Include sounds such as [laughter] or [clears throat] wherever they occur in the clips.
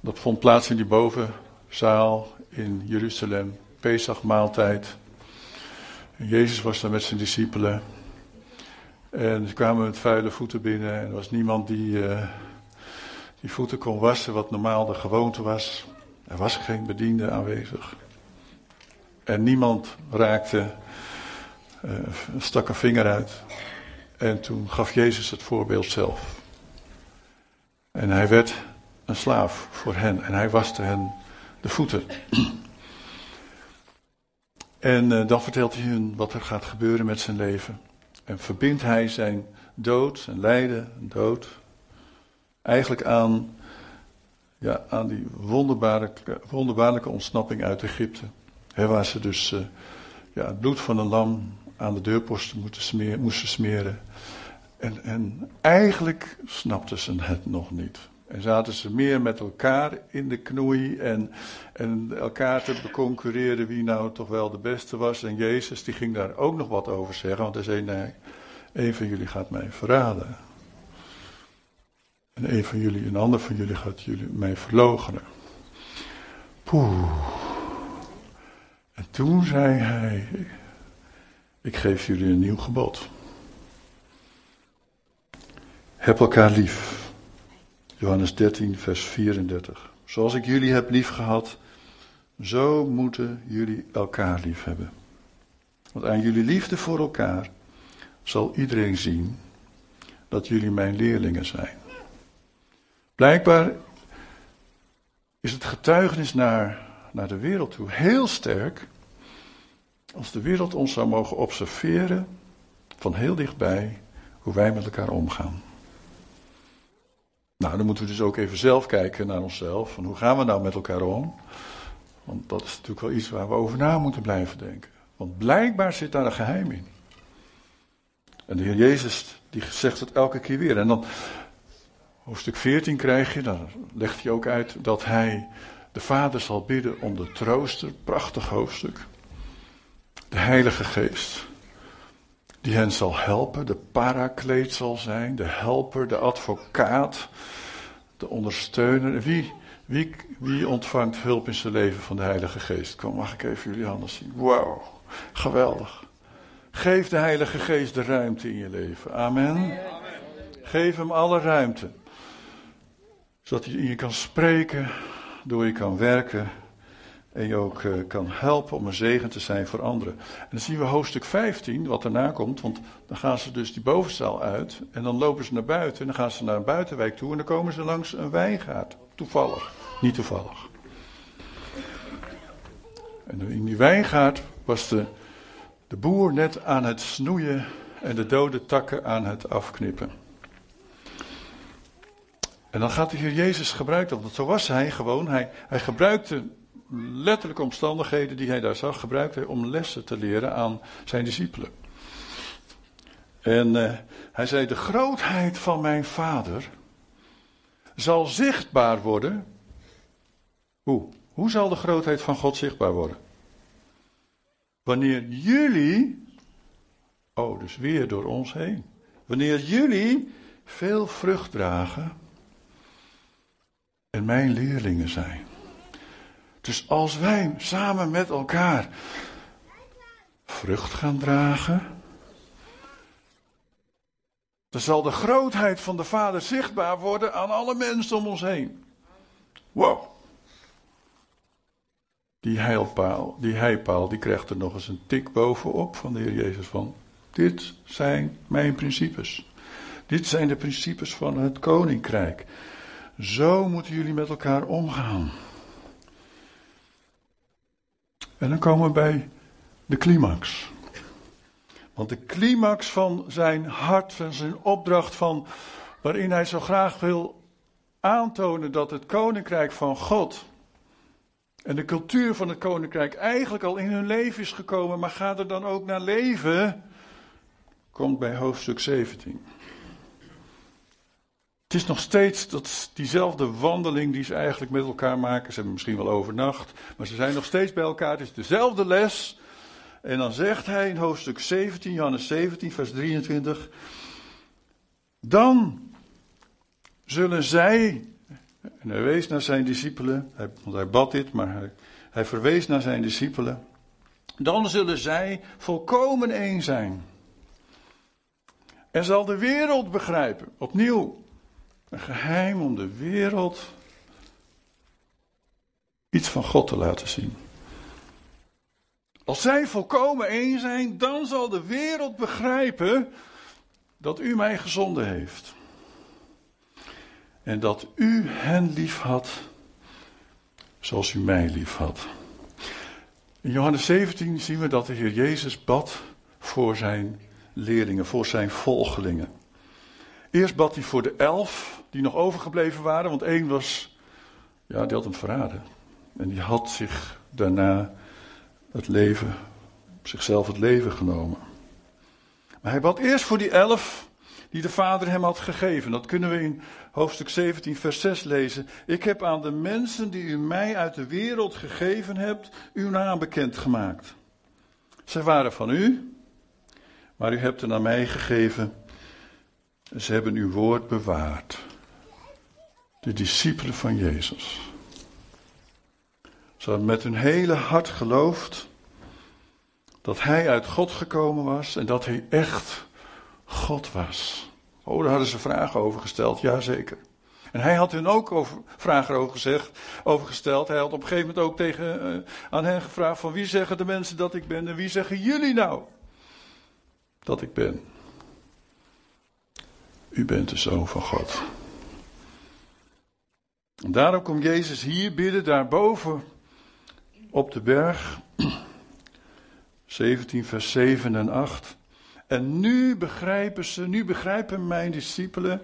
Dat vond plaats in die bovenzaal in Jeruzalem, Pesachmaaltijd. Jezus was daar met zijn discipelen. En ze kwamen met vuile voeten binnen en er was niemand die uh, die voeten kon wassen, wat normaal de gewoonte was. Er was geen bediende aanwezig. En niemand raakte, uh, stak een vinger uit. En toen gaf Jezus het voorbeeld zelf. En hij werd een slaaf voor hen en hij waste hen de voeten. En uh, dan vertelt hij hun wat er gaat gebeuren met zijn leven. En verbindt hij zijn dood, zijn lijden, dood, eigenlijk aan, ja, aan die wonderbaarlijke, wonderbaarlijke ontsnapping uit Egypte. Waar ze dus uh, ja, het bloed van een lam aan de deurposten moesten smeren. Moesten smeren. En, en eigenlijk snapten ze het nog niet. En zaten ze meer met elkaar in de knoei en, en elkaar te beconcurreren wie nou toch wel de beste was. En Jezus die ging daar ook nog wat over zeggen, want hij zei nee, een van jullie gaat mij verraden. En een van jullie, een ander van jullie gaat jullie mij verloochenen. Poeh. En toen zei hij, ik geef jullie een nieuw gebod. Heb elkaar lief. Johannes 13, vers 34. Zoals ik jullie heb lief gehad, zo moeten jullie elkaar lief hebben. Want aan jullie liefde voor elkaar zal iedereen zien dat jullie mijn leerlingen zijn. Blijkbaar is het getuigenis naar, naar de wereld toe heel sterk. Als de wereld ons zou mogen observeren van heel dichtbij hoe wij met elkaar omgaan. Nou, dan moeten we dus ook even zelf kijken naar onszelf. Van hoe gaan we nou met elkaar om? Want dat is natuurlijk wel iets waar we over na moeten blijven denken. Want blijkbaar zit daar een geheim in. En de Heer Jezus, die zegt het elke keer weer. En dan, hoofdstuk 14 krijg je, dan legt hij ook uit dat hij de Vader zal bidden om de trooster. Prachtig hoofdstuk. De Heilige Geest. Die hen zal helpen, de parakleed zal zijn, de helper, de advocaat, de ondersteuner. Wie, wie, wie ontvangt hulp in zijn leven van de Heilige Geest? Kom, mag ik even jullie handen zien? Wauw, geweldig. Geef de Heilige Geest de ruimte in je leven. Amen. Geef hem alle ruimte. Zodat hij in je kan spreken, door je kan werken en je ook uh, kan helpen om een zegen te zijn voor anderen. En dan zien we hoofdstuk 15, wat daarna komt. Want dan gaan ze dus die bovenzaal uit. En dan lopen ze naar buiten. En dan gaan ze naar een buitenwijk toe. En dan komen ze langs een wijngaard. Toevallig. Niet toevallig. En in die wijngaard was de, de boer net aan het snoeien. En de dode takken aan het afknippen. En dan gaat de Heer Jezus gebruiken, want zo was hij gewoon. Hij, hij gebruikte letterlijke omstandigheden die hij daar zag, gebruikte hij om lessen te leren aan zijn discipelen. En uh, hij zei: De grootheid van mijn vader zal zichtbaar worden. Hoe? Hoe zal de grootheid van God zichtbaar worden? Wanneer jullie, oh, dus weer door ons heen, wanneer jullie veel vrucht dragen en mijn leerlingen zijn. Dus als wij samen met elkaar vrucht gaan dragen, dan zal de grootheid van de Vader zichtbaar worden aan alle mensen om ons heen. Wow. Die heilpaal, die heipaal, die krijgt er nog eens een tik bovenop van de Heer Jezus van. Dit zijn mijn principes. Dit zijn de principes van het koninkrijk. Zo moeten jullie met elkaar omgaan. En dan komen we bij de climax. Want de climax van zijn hart, van zijn opdracht, van, waarin hij zo graag wil aantonen dat het koninkrijk van God en de cultuur van het koninkrijk eigenlijk al in hun leven is gekomen, maar gaat er dan ook naar leven, komt bij hoofdstuk 17. Het is nog steeds dat, diezelfde wandeling die ze eigenlijk met elkaar maken. Ze hebben misschien wel overnacht, maar ze zijn nog steeds bij elkaar. Het is dezelfde les. En dan zegt hij in hoofdstuk 17, Johannes 17, vers 23. Dan zullen zij, En hij wees naar zijn discipelen, want hij bad dit, maar hij, hij verwees naar zijn discipelen. Dan zullen zij volkomen één zijn. En zal de wereld begrijpen. Opnieuw, een geheim om de wereld iets van God te laten zien. Als zij volkomen één zijn, dan zal de wereld begrijpen dat u mij gezonden heeft. En dat u hen lief had zoals u mij lief had. In Johannes 17 zien we dat de Heer Jezus bad voor zijn leerlingen, voor zijn volgelingen. Eerst bad hij voor de elf die nog overgebleven waren, want één was, ja, die had hem verraden. En die had zich daarna het leven, zichzelf het leven genomen. Maar hij bad eerst voor die elf die de Vader hem had gegeven. Dat kunnen we in hoofdstuk 17, vers 6 lezen. Ik heb aan de mensen die u mij uit de wereld gegeven hebt, uw naam bekendgemaakt. Zij waren van u, maar u hebt hen aan mij gegeven. Ze hebben uw woord bewaard. De discipelen van Jezus. Ze hadden met hun hele hart geloofd dat hij uit God gekomen was en dat hij echt God was. Oh, daar hadden ze vragen over gesteld, jazeker. En hij had hun ook over, vragen over, gezegd, over gesteld. Hij had op een gegeven moment ook tegen, uh, aan hen gevraagd: van wie zeggen de mensen dat ik ben en wie zeggen jullie nou dat ik ben? U bent de zoon van God. En daarom komt Jezus hier bidden, daarboven op de berg. 17, vers 7 en 8. En nu begrijpen ze, nu begrijpen mijn discipelen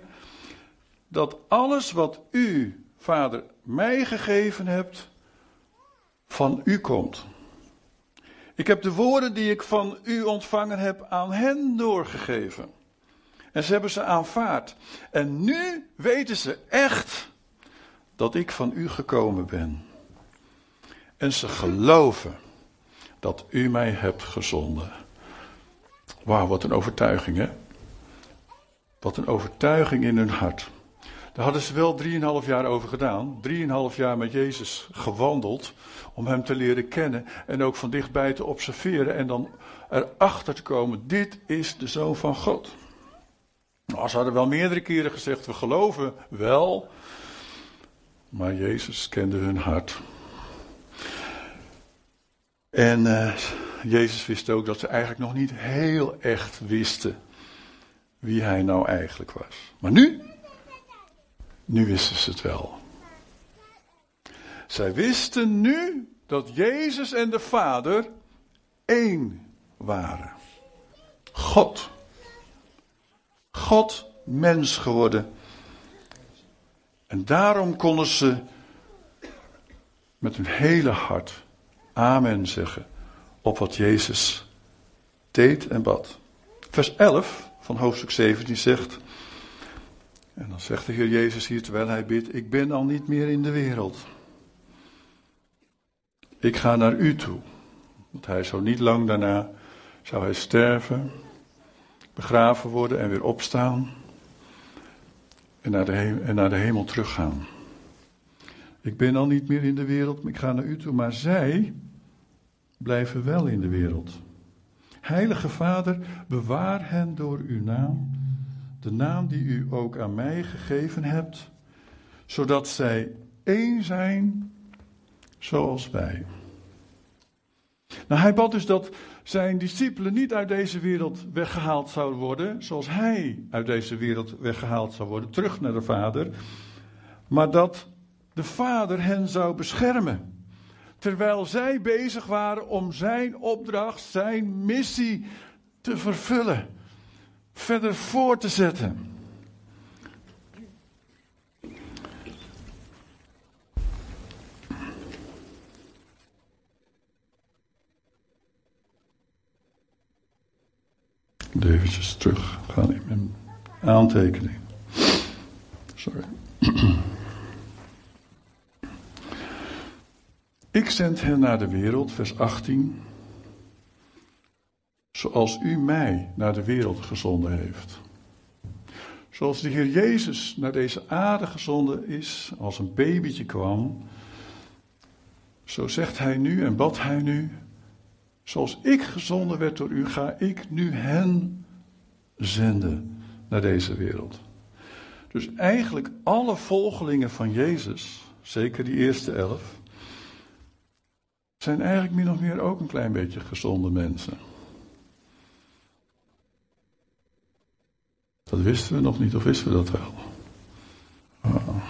dat alles wat u, Vader, mij gegeven hebt, van u komt. Ik heb de woorden die ik van u ontvangen heb aan hen doorgegeven. En ze hebben ze aanvaard. En nu weten ze echt dat ik van u gekomen ben. En ze geloven dat u mij hebt gezonden. Wauw, wat een overtuiging, hè? Wat een overtuiging in hun hart. Daar hadden ze wel drieënhalf jaar over gedaan. Drieënhalf jaar met Jezus gewandeld. Om hem te leren kennen. En ook van dichtbij te observeren. En dan erachter te komen: dit is de zoon van God. Nou, ze hadden wel meerdere keren gezegd: we geloven wel. Maar Jezus kende hun hart. En uh, Jezus wist ook dat ze eigenlijk nog niet heel echt wisten wie hij nou eigenlijk was. Maar nu, nu wisten ze het wel. Zij wisten nu dat Jezus en de Vader één waren. God. God mens geworden. En daarom konden ze met hun hele hart Amen zeggen op wat Jezus deed en bad. Vers 11 van hoofdstuk 17 zegt, en dan zegt de Heer Jezus hier terwijl hij bidt, ik ben al niet meer in de wereld. Ik ga naar u toe. Want hij zou niet lang daarna, zou hij sterven, begraven worden en weer opstaan en naar de, hemel, en naar de hemel teruggaan. Ik ben al niet meer in de wereld, maar ik ga naar u toe. Maar zij, blijven wel in de wereld. Heilige Vader, bewaar hen door uw naam, de naam die u ook aan mij gegeven hebt, zodat zij één zijn zoals wij. Nou, hij bad dus dat zijn discipelen niet uit deze wereld weggehaald zouden worden, zoals hij uit deze wereld weggehaald zou worden, terug naar de Vader, maar dat de Vader hen zou beschermen terwijl zij bezig waren om zijn opdracht, zijn missie te vervullen, verder voor te zetten. Even terug gaan in mijn aantekening. Sorry. [clears throat] Ik zend hen naar de wereld, vers 18, zoals u mij naar de wereld gezonden heeft. Zoals de Heer Jezus naar deze aarde gezonden is, als een babytje kwam, zo zegt hij nu en bad hij nu, zoals ik gezonden werd door u, ga ik nu hen zenden naar deze wereld. Dus eigenlijk alle volgelingen van Jezus, zeker die eerste elf, zijn eigenlijk min of meer ook een klein beetje gezonde mensen. Dat wisten we nog niet, of wisten we dat wel? Oh.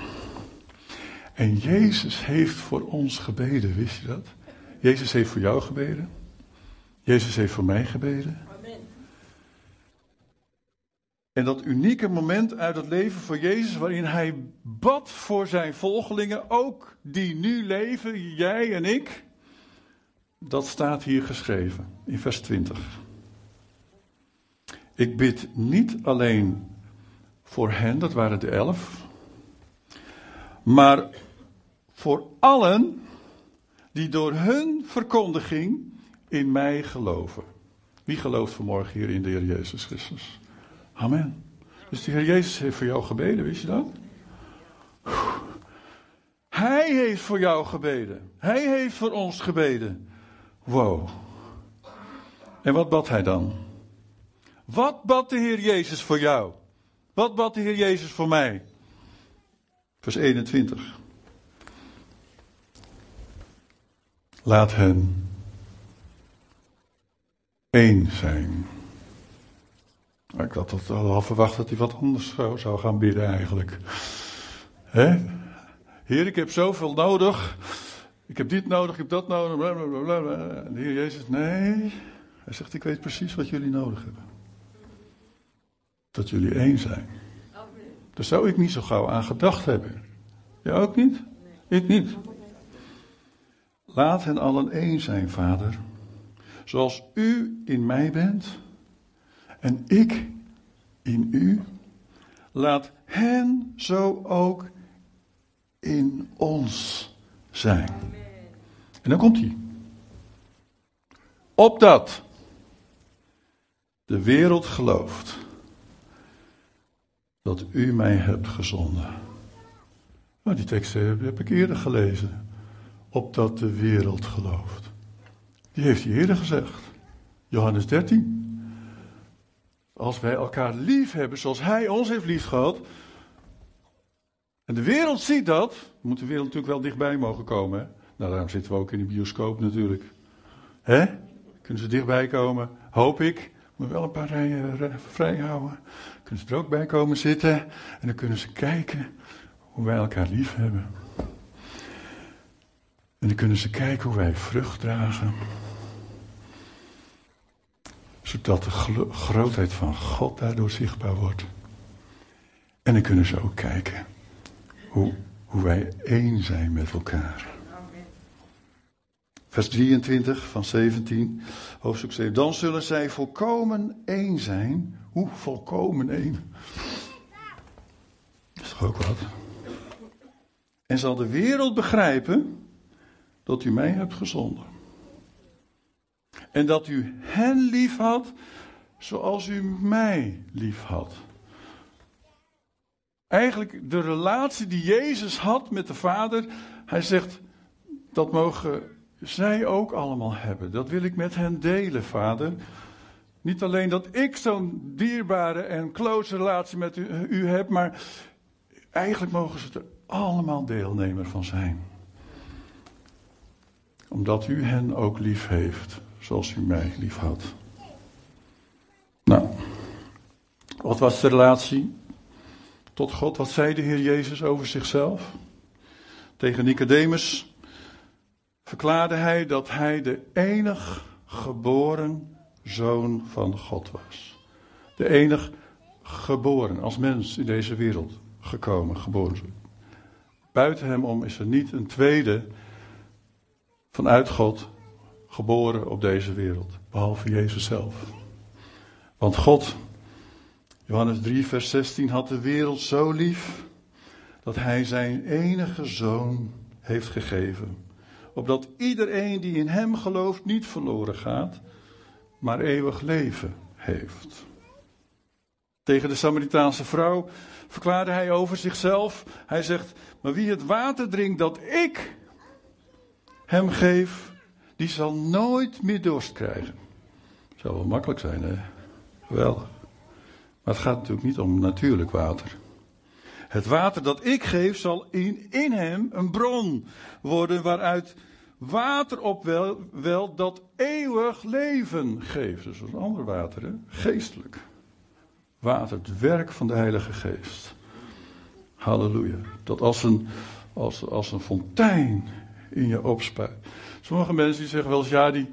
En Jezus heeft voor ons gebeden, wist je dat? Jezus heeft voor jou gebeden. Jezus heeft voor mij gebeden. Amen. En dat unieke moment uit het leven van Jezus, waarin hij bad voor zijn volgelingen, ook die nu leven, jij en ik, dat staat hier geschreven in vers 20. Ik bid niet alleen voor hen, dat waren de elf, maar voor allen die door hun verkondiging in mij geloven. Wie gelooft vanmorgen hier in de Heer Jezus Christus? Amen. Dus de Heer Jezus heeft voor jou gebeden, wist je dat? Hij heeft voor jou gebeden. Hij heeft voor ons gebeden. Wow. En wat bad hij dan? Wat bad de Heer Jezus voor jou? Wat bad de Heer Jezus voor mij? Vers 21. Laat hen één zijn. Ik had het al verwacht dat hij wat anders zou, zou gaan bidden eigenlijk. Hè? Heer, ik heb zoveel nodig. Ik heb dit nodig, ik heb dat nodig. Blablabla. En de Heer Jezus, nee. Hij zegt, ik weet precies wat jullie nodig hebben. Dat jullie één zijn. Daar zou ik niet zo gauw aan gedacht hebben. Jij ook niet? Ik niet. Laat hen allen één zijn, Vader. Zoals u in mij bent en ik in u. Laat hen zo ook in ons zijn. En dan komt hij. Opdat de wereld gelooft dat u mij hebt gezonden. Nou, die tekst heb ik eerder gelezen. Opdat de wereld gelooft. Die heeft hij eerder gezegd. Johannes 13. Als wij elkaar lief hebben zoals hij ons heeft lief gehad. En de wereld ziet dat. Moet de wereld natuurlijk wel dichtbij mogen komen. Hè? Nou, daarom zitten we ook in de bioscoop natuurlijk. Hè? Kunnen ze dichtbij komen? Hoop ik. Moet wel een paar rijen vrij houden. Kunnen ze er ook bij komen zitten. En dan kunnen ze kijken hoe wij elkaar lief hebben. En dan kunnen ze kijken hoe wij vrucht dragen. Zodat de grootheid van God daardoor zichtbaar wordt. En dan kunnen ze ook kijken hoe, hoe wij één zijn met elkaar. Vers 23 van 17, hoofdstuk 7. Dan zullen zij volkomen één zijn. Hoe volkomen één? Dat is toch ook wat? En zal de wereld begrijpen dat u mij hebt gezonden. En dat u hen lief had zoals u mij lief had. Eigenlijk de relatie die Jezus had met de Vader. Hij zegt, dat mogen zij ook allemaal hebben. Dat wil ik met hen delen, vader. Niet alleen dat ik zo'n dierbare en close relatie met u, u heb, maar eigenlijk mogen ze er allemaal deelnemer van zijn. Omdat u hen ook lief heeft, zoals u mij lief had. Nou, wat was de relatie tot God? Wat zei de Heer Jezus over zichzelf? Tegen Nicodemus verklaarde hij dat hij de enig geboren zoon van God was. De enig geboren, als mens in deze wereld gekomen, geboren. Buiten hem om is er niet een tweede vanuit God geboren op deze wereld, behalve Jezus zelf. Want God, Johannes 3, vers 16, had de wereld zo lief dat hij zijn enige zoon heeft gegeven opdat iedereen die in hem gelooft niet verloren gaat, maar eeuwig leven heeft. Tegen de Samaritaanse vrouw verklaarde hij over zichzelf. Hij zegt: Maar wie het water drinkt dat ik hem geef, die zal nooit meer dorst krijgen. Zou wel makkelijk zijn, hè? Wel. Maar het gaat natuurlijk niet om natuurlijk water. Het water dat ik geef zal in, in hem een bron worden waaruit water opwel dat eeuwig leven geeft. Dus is een ander water, hè? geestelijk. Water, het werk van de Heilige Geest. Halleluja. Dat als een, als, als een fontein in je opspuit. Sommige mensen die zeggen wel eens, ja, die,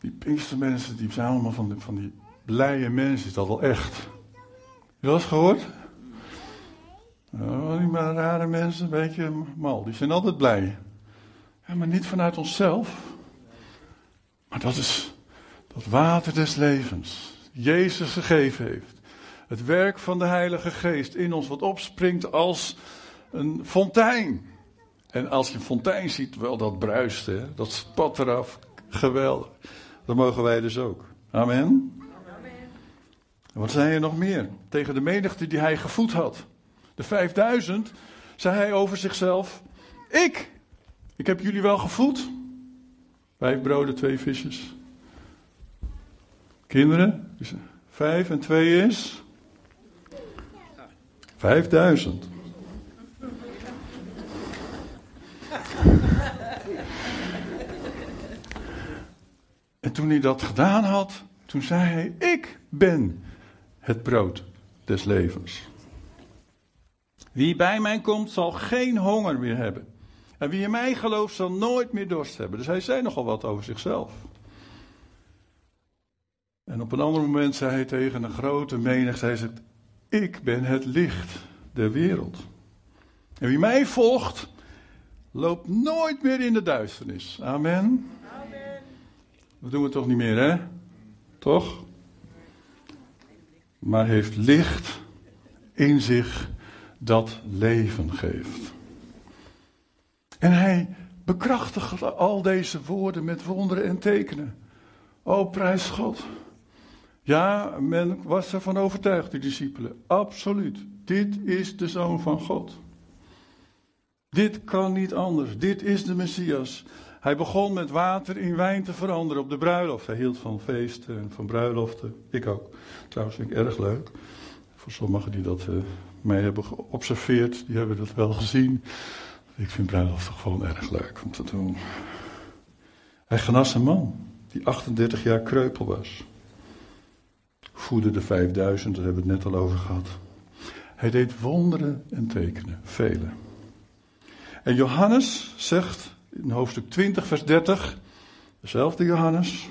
die Pinkstermensen, die zijn allemaal van die, van die blije mensen. Is dat wel echt? Heb je dat eens gehoord? Oh, die maar rare mensen, een beetje mal. Die zijn altijd blij. Ja, maar niet vanuit onszelf. Maar dat is dat water des levens. Jezus gegeven heeft. Het werk van de Heilige Geest in ons wat opspringt als een fontein. En als je een fontein ziet, wel dat bruist, hè? dat spat eraf. Geweldig. Dat mogen wij dus ook. Amen. Wat zei hij nog meer? Tegen de menigte die hij gevoed had. De 5000 zei hij over zichzelf: Ik, ik heb jullie wel gevoed. Vijf broden, twee visjes. Kinderen, dus vijf en twee is. 5000. Toen hij dat gedaan had, toen zei hij: Ik ben het brood des levens. Wie bij mij komt, zal geen honger meer hebben. En wie in mij gelooft, zal nooit meer dorst hebben. Dus hij zei nogal wat over zichzelf. En op een ander moment zei hij tegen een grote menigte: Hij zegt: Ik ben het licht der wereld. En wie mij volgt, loopt nooit meer in de duisternis. Amen. Dat doen we toch niet meer, hè? Toch? Maar heeft licht in zich dat leven geeft. En hij bekrachtigt al deze woorden met wonderen en tekenen. O, prijs God. Ja, men was ervan overtuigd, de discipelen. Absoluut. Dit is de zoon van God. Dit kan niet anders. Dit is de Messias. Hij begon met water in wijn te veranderen op de bruiloft. Hij hield van feesten en van bruiloften. Ik ook. Trouwens vind ik erg leuk. Voor sommigen die dat uh, mij hebben geobserveerd, die hebben dat wel gezien. Ik vind bruiloften gewoon erg leuk om te doen. Hij genas een man die 38 jaar kreupel was. Voedde de 5000, daar hebben we het net al over gehad. Hij deed wonderen en tekenen, vele. En Johannes zegt in hoofdstuk 20, vers 30, dezelfde Johannes.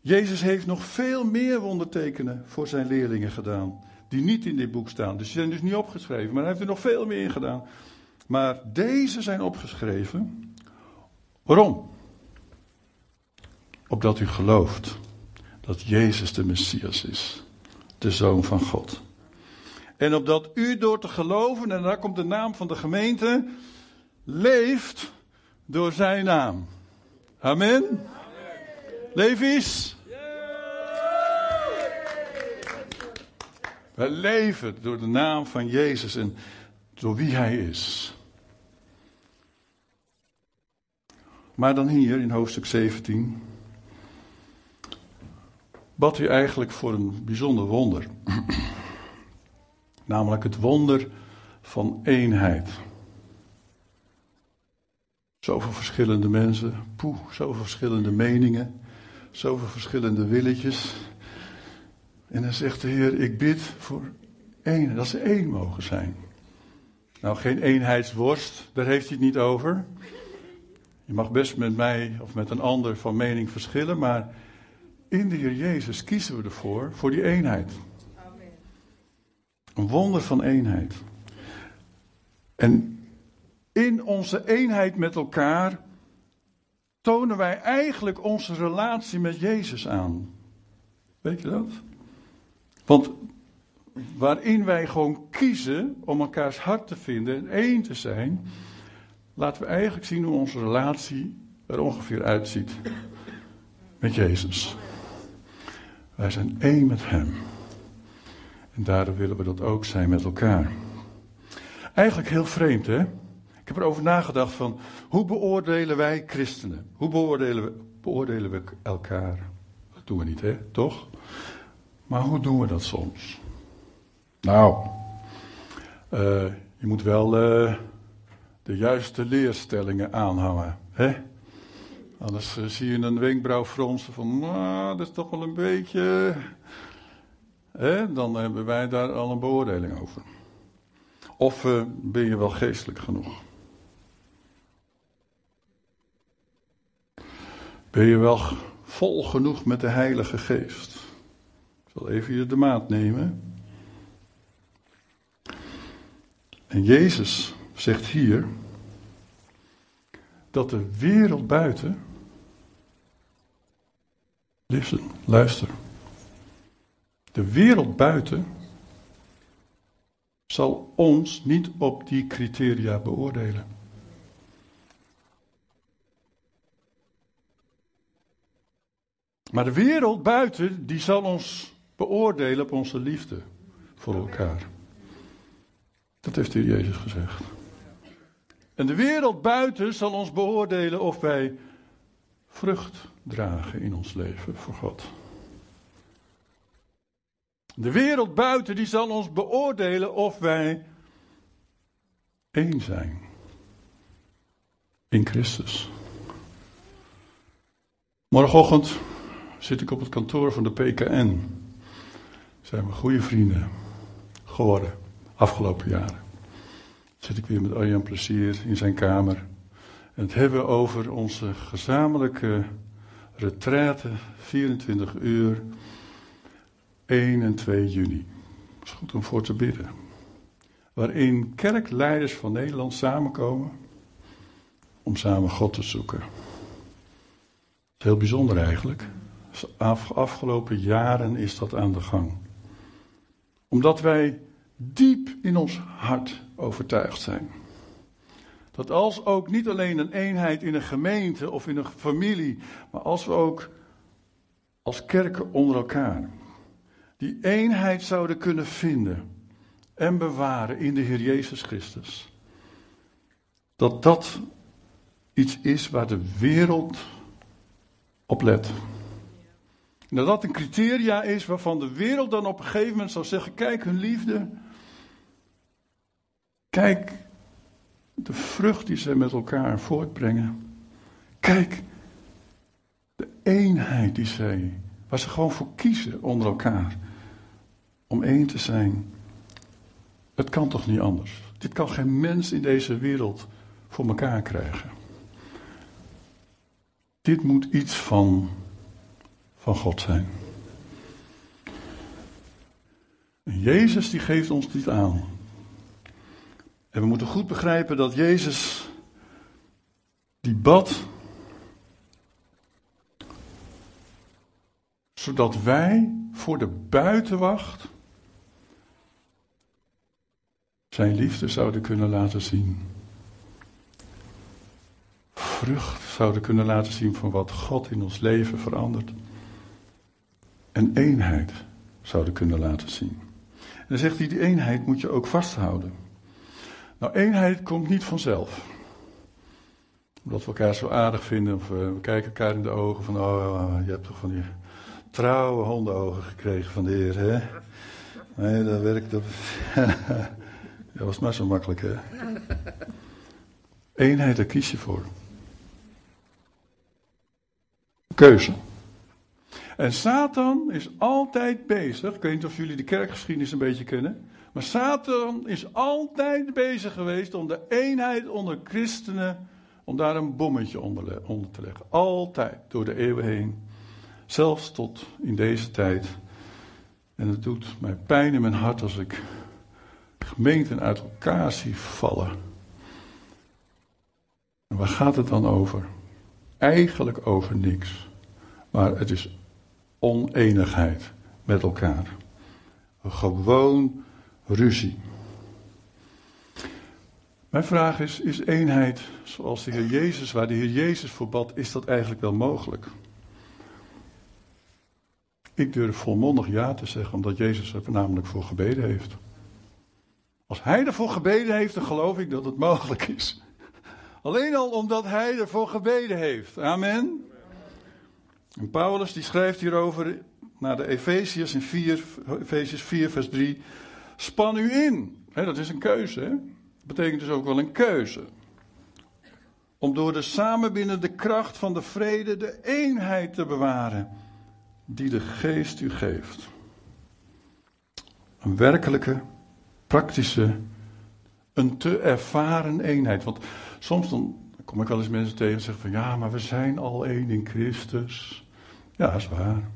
Jezus heeft nog veel meer wondertekenen voor zijn leerlingen gedaan, die niet in dit boek staan. Dus die zijn dus niet opgeschreven, maar hij heeft er nog veel meer in gedaan. Maar deze zijn opgeschreven. Waarom? Opdat u gelooft dat Jezus de Messias is, de Zoon van God. En opdat u door te geloven, en daar komt de naam van de gemeente, leeft door zijn naam. Amen. Amen. Eens. Wij leven door de naam van Jezus en door wie Hij is. Maar dan hier in hoofdstuk 17 bad hij eigenlijk voor een bijzonder wonder. [clears throat] Namelijk het wonder van eenheid. Zoveel verschillende mensen, poeh, zoveel verschillende meningen, zoveel verschillende willetjes. En dan zegt de Heer, ik bid voor één, dat ze één mogen zijn. Nou, geen eenheidsworst, daar heeft hij het niet over. Je mag best met mij of met een ander van mening verschillen, maar in de Heer Jezus kiezen we ervoor, voor die eenheid. Amen. Een wonder van eenheid. En in onze eenheid met elkaar tonen wij eigenlijk onze relatie met Jezus aan. Weet je dat? Want waarin wij gewoon kiezen om elkaars hart te vinden en één te zijn, laten we eigenlijk zien hoe onze relatie er ongeveer uitziet met Jezus. Wij zijn één met Hem. En daardoor willen we dat ook zijn met elkaar. Eigenlijk heel vreemd, hè? Heb erover nagedacht van, hoe beoordelen wij christenen? Hoe beoordelen we, beoordelen we elkaar? Dat doen we niet, hè? Toch? Maar hoe doen we dat soms? Nou, uh, je moet wel uh, de juiste leerstellingen aanhangen, hè? Anders uh, zie je een wenkbrauw fronsen van, nou, dat is toch wel een beetje... Hè? Dan hebben wij daar al een beoordeling over. Of ben je wel geestelijk genoeg? Ben je wel vol genoeg met de Heilige Geest? Ik zal even hier de maat nemen. En Jezus zegt hier dat de wereld buiten. Listen, luister. De wereld buiten zal ons niet op die criteria beoordelen. Maar de wereld buiten, die zal ons beoordelen op onze liefde voor elkaar. Dat heeft hier Jezus gezegd. En de wereld buiten zal ons beoordelen of wij vrucht dragen in ons leven voor God. De wereld buiten die zal ons beoordelen of wij één zijn in Christus. Morgenochtend zit ik op het kantoor van de PKN. Zijn we goede vrienden geworden, afgelopen jaren. Zit ik weer met Arjan Plezier in zijn kamer. En het hebben over onze gezamenlijke retraite, 24 uur, 1 en 2 juni. Het is goed om voor te bidden. Waarin kerkleiders van Nederland samenkomen om samen God te zoeken. Het is heel bijzonder eigenlijk. Af, afgelopen jaren is dat aan de gang. Omdat wij diep in ons hart overtuigd zijn. Dat als ook niet alleen een eenheid in een gemeente of in een familie, maar als we ook als kerken onder elkaar die eenheid zouden kunnen vinden en bewaren in de Heer Jezus Christus. Dat dat iets is waar de wereld op let. En dat dat een criteria is waarvan de wereld dan op een gegeven moment zou zeggen: kijk hun liefde. Kijk de vrucht die ze met elkaar voortbrengen. Kijk de eenheid die zij, waar ze gewoon voor kiezen onder elkaar. Om één te zijn. Het kan toch niet anders? Dit kan geen mens in deze wereld voor elkaar krijgen. Dit moet iets van van God zijn. En Jezus die geeft ons dit aan. En we moeten goed begrijpen dat Jezus die bad, zodat wij voor de buitenwacht zijn liefde zouden kunnen laten zien. Vrucht zouden kunnen laten zien van wat God in ons leven verandert een eenheid zouden kunnen laten zien. En dan zegt hij, die eenheid moet je ook vasthouden. Nou, eenheid komt niet vanzelf. Omdat we elkaar zo aardig vinden, of we kijken elkaar in de ogen van, oh, je hebt toch van die trouwe hondenogen gekregen van de Heer, hè? Nee, dat werkt, dat, [laughs] dat was maar zo makkelijk, hè? Eenheid, daar kies je voor. Keuze. En Satan is altijd bezig. Ik weet niet of jullie de kerkgeschiedenis een beetje kennen. Maar Satan is altijd bezig geweest om de eenheid onder christenen. om daar een bommetje onder, onder te leggen. Altijd door de eeuwen heen. Zelfs tot in deze tijd. En het doet mij pijn in mijn hart als ik gemeenten uit elkaar zie vallen. En waar gaat het dan over? Eigenlijk over niks. Maar het is oneenigheid met elkaar. Gewoon ruzie. Mijn vraag is: is eenheid zoals de Heer Jezus, waar de Heer Jezus voor bad, is dat eigenlijk wel mogelijk? Ik durf volmondig ja te zeggen, omdat Jezus er namelijk voor gebeden heeft. Als hij ervoor gebeden heeft, dan geloof ik dat het mogelijk is. Alleen al omdat hij ervoor gebeden heeft. Amen. En Paulus die schrijft hierover naar de Efeziërs in 4, Efeziërs 4 vers 3. Span u in. dat is een keuze. Hè? Dat betekent dus ook wel een keuze. Om door de samenbindende kracht van de vrede de eenheid te bewaren die de geest u geeft. Een werkelijke, praktische, een te ervaren eenheid. Want soms dan kom ik wel eens mensen tegen en zeggen van ja, maar we zijn al één in Christus. Ja, is waar.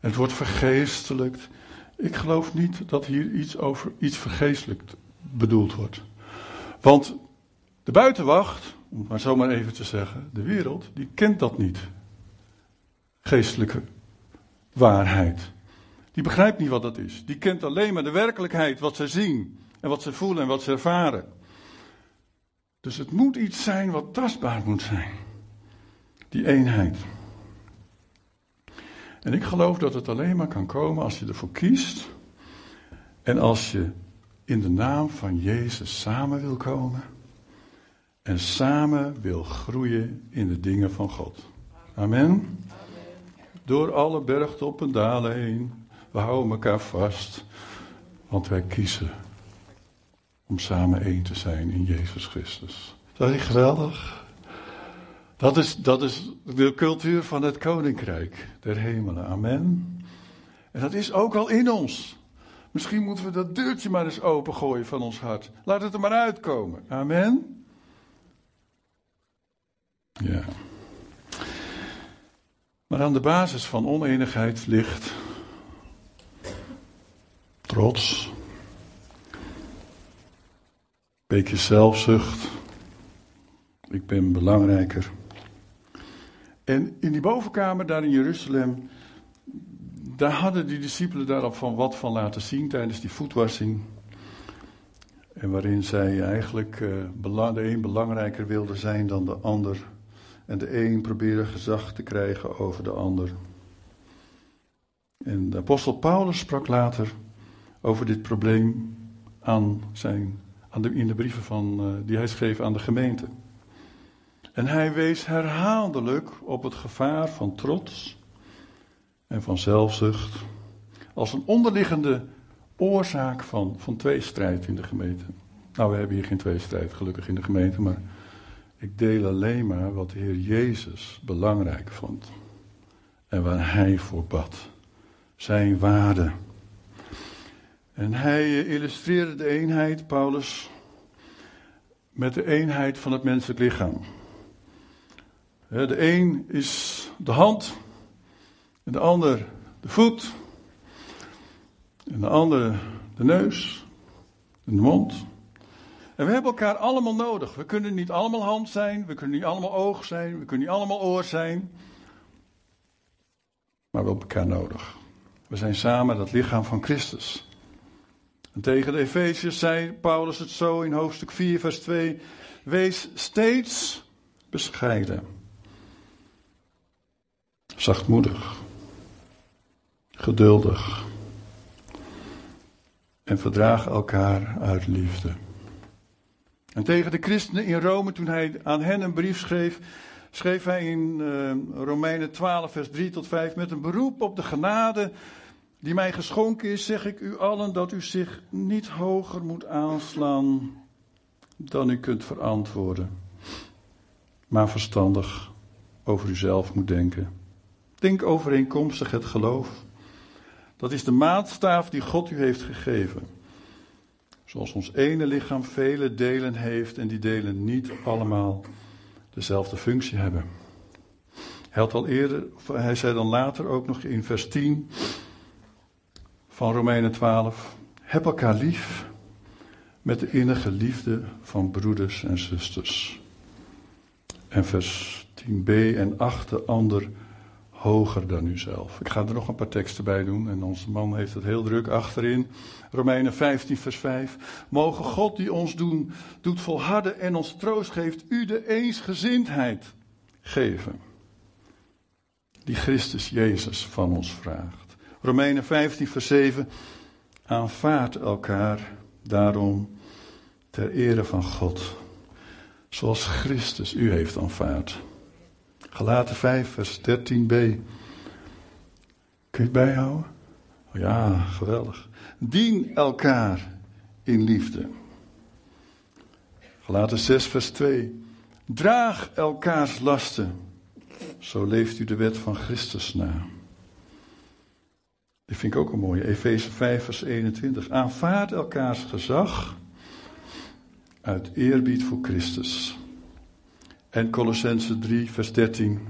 Het wordt vergeestelijkt. Ik geloof niet dat hier iets over iets vergeestelijkt bedoeld wordt. Want de buitenwacht, om het maar zomaar even te zeggen, de wereld, die kent dat niet. Geestelijke waarheid. Die begrijpt niet wat dat is. Die kent alleen maar de werkelijkheid, wat ze zien en wat ze voelen en wat ze ervaren. Dus het moet iets zijn wat tastbaar moet zijn. Die eenheid. En ik geloof dat het alleen maar kan komen als je ervoor kiest. En als je in de naam van Jezus samen wil komen. En samen wil groeien in de dingen van God. Amen. Door alle bergtoppen en dalen heen. We houden elkaar vast. Want wij kiezen om samen één te zijn in Jezus Christus. Dat is geweldig. Dat is, dat is de cultuur van het koninkrijk der hemelen. Amen. En dat is ook al in ons. Misschien moeten we dat deurtje maar eens opengooien van ons hart. Laat het er maar uitkomen. Amen. Ja. Maar aan de basis van oneenigheid ligt trots, beetje zelfzucht. Ik ben belangrijker. En in die bovenkamer daar in Jeruzalem, daar hadden die discipelen daar al van wat van laten zien tijdens die voetwassing. En waarin zij eigenlijk uh, de een belangrijker wilde zijn dan de ander. En de een probeerde gezag te krijgen over de ander. En de apostel Paulus sprak later over dit probleem aan zijn, aan de, in de brieven van, uh, die hij schreef aan de gemeente. En hij wees herhaaldelijk op het gevaar van trots en van zelfzucht als een onderliggende oorzaak van, van tweestrijd in de gemeente. Nou, we hebben hier geen tweestrijd gelukkig in de gemeente, maar ik deel alleen maar wat de Heer Jezus belangrijk vond. En waar Hij voor bad. Zijn waarde. En hij illustreerde de eenheid, Paulus, met de eenheid van het menselijk lichaam. De een is de hand, en de ander de voet, en de ander de neus, en de mond. En we hebben elkaar allemaal nodig. We kunnen niet allemaal hand zijn, we kunnen niet allemaal oog zijn, we kunnen niet allemaal oor zijn. Maar we hebben elkaar nodig. We zijn samen het lichaam van Christus. En tegen de Efeziërs zei Paulus het zo in hoofdstuk 4, vers 2: Wees steeds bescheiden zachtmoedig, geduldig en verdraag elkaar uit liefde. En tegen de christenen in Rome, toen hij aan hen een brief schreef, schreef hij in uh, Romeinen 12, vers 3 tot 5, met een beroep op de genade die mij geschonken is, zeg ik u allen dat u zich niet hoger moet aanslaan dan u kunt verantwoorden, maar verstandig over uzelf moet denken Denk overeenkomstig het geloof. Dat is de maatstaaf die God u heeft gegeven. Zoals ons ene lichaam vele delen heeft en die delen niet allemaal dezelfde functie hebben. Hij al eerder, hij zei dan later ook nog in vers 10 van Romeinen 12: Heb elkaar lief met de innige liefde van broeders en zusters. En vers 10b en acht de ander hoger dan uzelf. Ik ga er nog een paar teksten bij doen en onze man heeft het heel druk achterin. Romeinen 15, vers 5. Mogen God die ons doen, doet volharden en ons troost geeft, u de eensgezindheid geven. Die Christus Jezus van ons vraagt. Romeinen 15, vers 7. Aanvaard elkaar daarom ter ere van God, zoals Christus u heeft aanvaard. Galaten 5, vers 13b. Kun je het bijhouden? Oh ja, geweldig. Dien elkaar in liefde. Galaten 6, vers 2. Draag elkaars lasten. Zo leeft u de wet van Christus na. Die vind ik ook een mooie. Efeze 5, vers 21. Aanvaard elkaars gezag uit eerbied voor Christus. En Colossense 3, vers 13.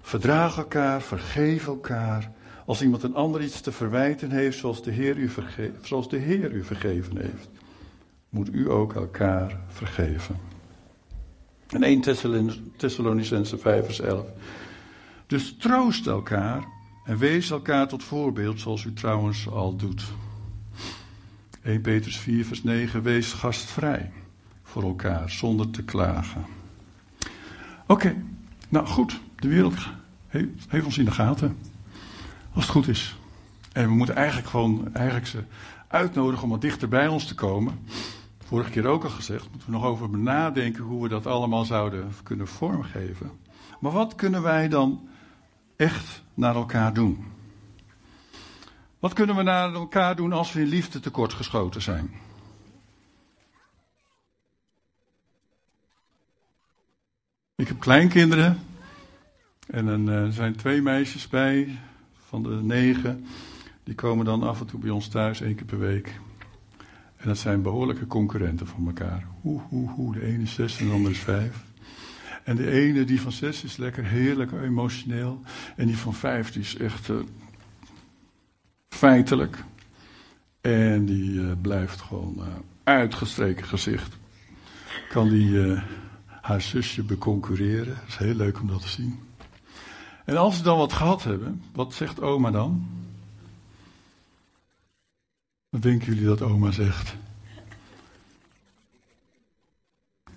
Verdraag elkaar, vergeef elkaar. Als iemand een ander iets te verwijten heeft, zoals de Heer u, verge zoals de Heer u vergeven heeft, moet u ook elkaar vergeven. En 1 Thessalonicense 5, vers 11. Dus troost elkaar en wees elkaar tot voorbeeld, zoals u trouwens al doet. 1 Petrus 4, vers 9. Wees gastvrij voor elkaar, zonder te klagen. Oké, nou goed, de wereld heeft, ons in de gaten. Als het goed is. En we moeten eigenlijk gewoon eigenlijk ze uitnodigen om wat dichter bij ons te komen. Vorige keer ook al gezegd, moeten we nog over nadenken hoe we dat allemaal zouden kunnen vormgeven. Maar wat kunnen wij dan echt naar elkaar doen? Wat kunnen we naar elkaar doen als we in liefde tekortgeschoten zijn? Ik heb kleinkinderen. En eh, er zijn twee meisjes bij van de negen. Die komen dan af en toe bij ons thuis één keer per week. En dat zijn behoorlijke concurrenten van elkaar. Hoe, hoe, hoe. De ene is zes en de andere is vijf. En de ene, die van zes, is lekker heerlijk emotioneel. En die van vijf, die is echt uh, feitelijk. En die uh, blijft gewoon uh, uitgestreken gezicht. Kan die haar zusje beconcurreren. Dat is heel leuk om dat te zien. En als ze dan wat gehad hebben, wat zegt oma dan? Wat denken jullie dat oma zegt?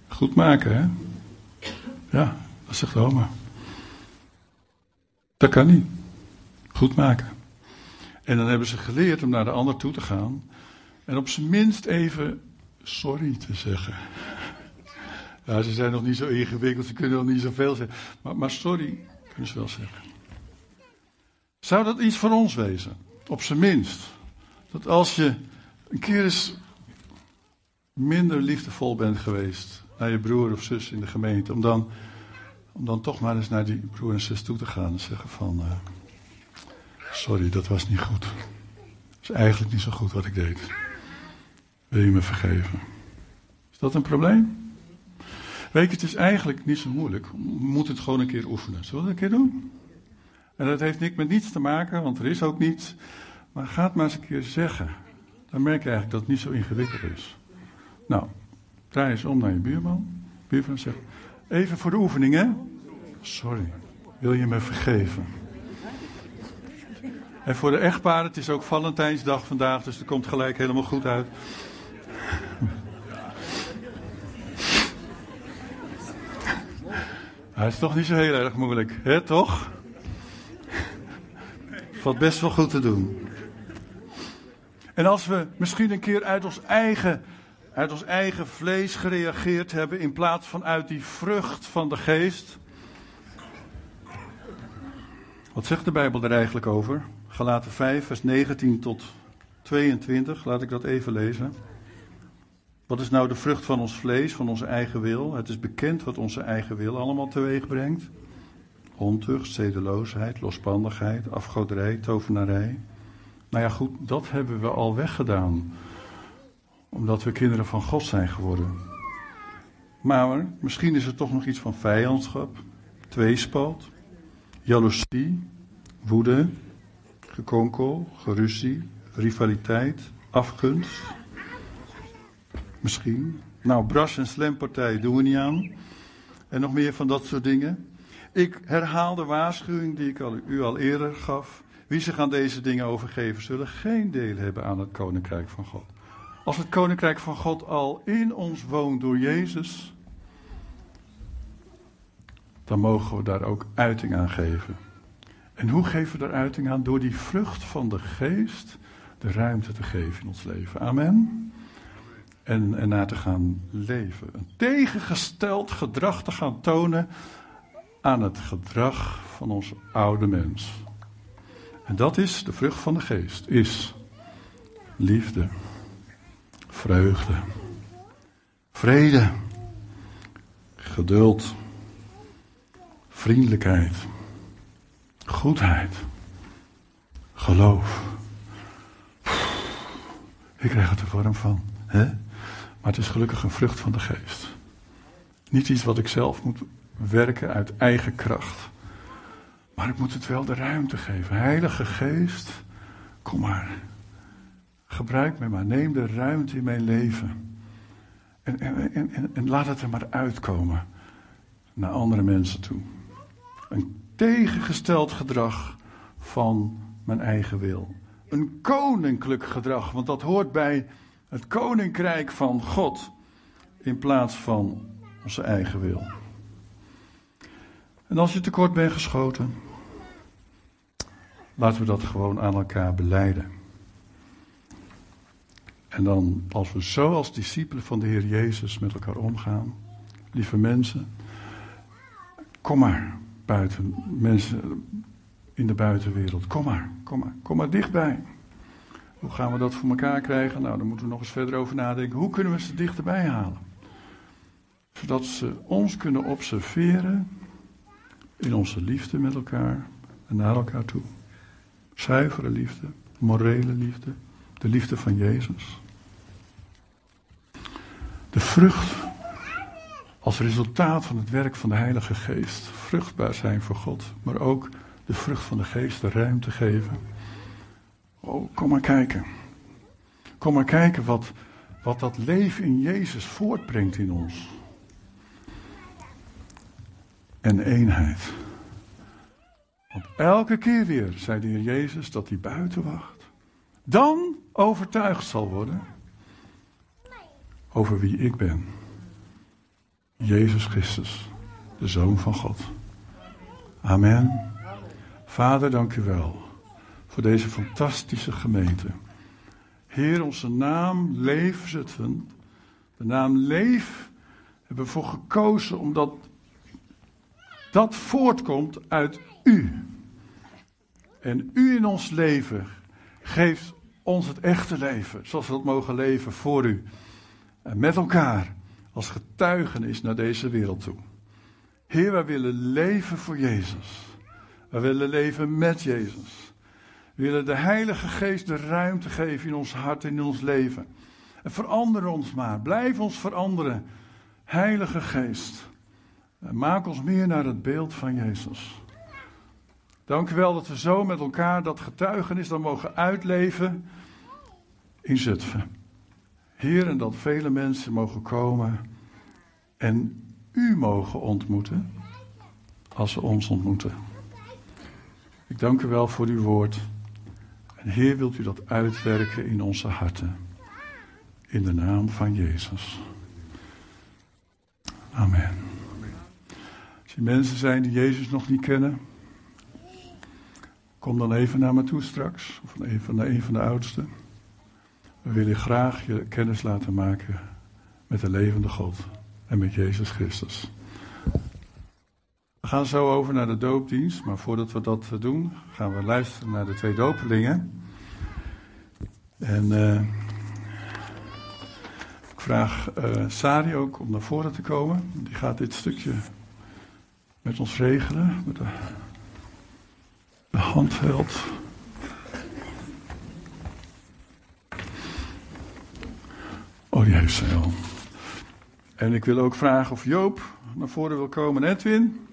Goed maken, hè? Ja, dat zegt oma. Dat kan niet. Goed maken. En dan hebben ze geleerd om naar de ander toe te gaan. En op zijn minst even sorry te zeggen. Ja, ze zijn nog niet zo ingewikkeld, ze kunnen nog niet zoveel zeggen. Maar, maar sorry kunnen ze wel zeggen. Zou dat iets voor ons wezen? Op zijn minst. Dat als je een keer eens minder liefdevol bent geweest naar je broer of zus in de gemeente, om dan, om dan toch maar eens naar die broer en zus toe te gaan en zeggen van, uh, sorry, dat was niet goed. Dat is eigenlijk niet zo goed wat ik deed. Wil je me vergeven? Is dat een probleem? Weet je, het is eigenlijk niet zo moeilijk. We moeten het gewoon een keer oefenen. Zullen we dat een keer doen? En dat heeft niks met niets te maken, want er is ook niets. Maar ga het maar eens een keer zeggen. Dan merk je eigenlijk dat het niet zo ingewikkeld is. Nou, draai eens om naar je buurman. Buurman zegt, even voor de oefening hè. Sorry, wil je me vergeven? En voor de echtparen, het is ook Valentijnsdag vandaag, dus het komt gelijk helemaal goed uit. Hij is toch niet zo heel erg moeilijk, hè, toch? Valt best wel goed te doen. En als we misschien een keer uit ons eigen, uit ons eigen vlees gereageerd hebben in plaats van uit die vrucht van de geest. Wat zegt de Bijbel er eigenlijk over? Galaten 5, vers 19 tot 22. Laat ik dat even lezen. Wat is nou de vrucht van ons vlees, van onze eigen wil? Het is bekend wat onze eigen wil allemaal teweeg brengt. Ontucht, zedeloosheid, losbandigheid, afgoderij, tovenarij. Nou ja, goed, dat hebben we al weggedaan. Omdat we kinderen van God zijn geworden. Maar misschien is er toch nog iets van vijandschap, tweespalt, jaloezie, woede, gekonkel, geruzie, rivaliteit, afgunst. Misschien. Nou, bras- en slampartij doen we niet aan. En nog meer van dat soort dingen. Ik herhaal de waarschuwing die ik al, u al eerder gaf. Wie zich aan deze dingen overgeven, zullen geen deel hebben aan het koninkrijk van God. Als het koninkrijk van God al in ons woont door Jezus, dan mogen we daar ook uiting aan geven. En hoe geven we er uiting aan? Door die vrucht van de geest de ruimte te geven in ons leven. Amen. En, en naar te gaan leven. Een tegengesteld gedrag te gaan tonen aan het gedrag van onze oude mens. En dat is de vrucht van de geest. Is liefde, vreugde, vrede, geduld, vriendelijkheid, goedheid, geloof. Ik krijg het er warm van. Hè? Maar het is gelukkig een vrucht van de geest. Niet iets wat ik zelf moet werken uit eigen kracht. Maar ik moet het wel de ruimte geven. Heilige Geest, kom maar. Gebruik me maar. Neem de ruimte in mijn leven. En, en, en, en laat het er maar uitkomen naar andere mensen toe. Een tegengesteld gedrag van mijn eigen wil. Een koninklijk gedrag, want dat hoort bij het koninkrijk van God in plaats van onze eigen wil. En als je tekort bent geschoten, laten we dat gewoon aan elkaar beleiden. En dan, als we zo als discipelen van de Heer Jezus met elkaar omgaan, lieve mensen, kom maar buiten, mensen in de buitenwereld, kom maar, kom maar, kom maar dichtbij. Hoe gaan we dat voor elkaar krijgen? Nou, daar moeten we nog eens verder over nadenken. Hoe kunnen we ze dichterbij halen? Zodat ze ons kunnen observeren in onze liefde met elkaar en naar elkaar toe. Zuivere liefde, morele liefde, de liefde van Jezus. De vrucht als resultaat van het werk van de Heilige Geest. Vruchtbaar zijn voor God, maar ook de vrucht van de Geest de ruimte geven. Oh, kom maar kijken. Kom maar kijken wat, wat dat leven in Jezus voortbrengt in ons. En eenheid. Want elke keer weer zei de Heer Jezus dat hij buiten wacht. Dan overtuigd zal worden over wie ik ben. Jezus Christus, de Zoon van God. Amen. Vader, dank u wel voor deze fantastische gemeente. Heer, onze naam Leef Zutphen, de naam Leef, hebben we voor gekozen omdat dat voortkomt uit u. En u in ons leven geeft ons het echte leven, zoals we dat mogen leven voor u. En met elkaar als getuigenis naar deze wereld toe. Heer, wij willen leven voor Jezus. Wij willen leven met Jezus. We willen de Heilige Geest de ruimte geven in ons hart en in ons leven. En verander ons maar. Blijf ons veranderen. Heilige Geest. Maak ons meer naar het beeld van Jezus. Dank u wel dat we zo met elkaar dat getuigenis dan mogen uitleven in Zutphen. Heer, en dat vele mensen mogen komen en u mogen ontmoeten als ze ons ontmoeten. Ik dank u wel voor uw woord. En Heer, wilt u dat uitwerken in onze harten. In de naam van Jezus. Amen. Als er mensen zijn die Jezus nog niet kennen, kom dan even naar me toe straks, of van de, een van de oudsten. We willen graag je kennis laten maken met de levende God en met Jezus Christus. We gaan zo over naar de doopdienst, maar voordat we dat doen, gaan we luisteren naar de twee dopelingen. En uh, ik vraag uh, Sari ook om naar voren te komen. Die gaat dit stukje met ons regelen, met de, de handheld. Oh, die heeft ze al. En ik wil ook vragen of Joop naar voren wil komen. Edwin,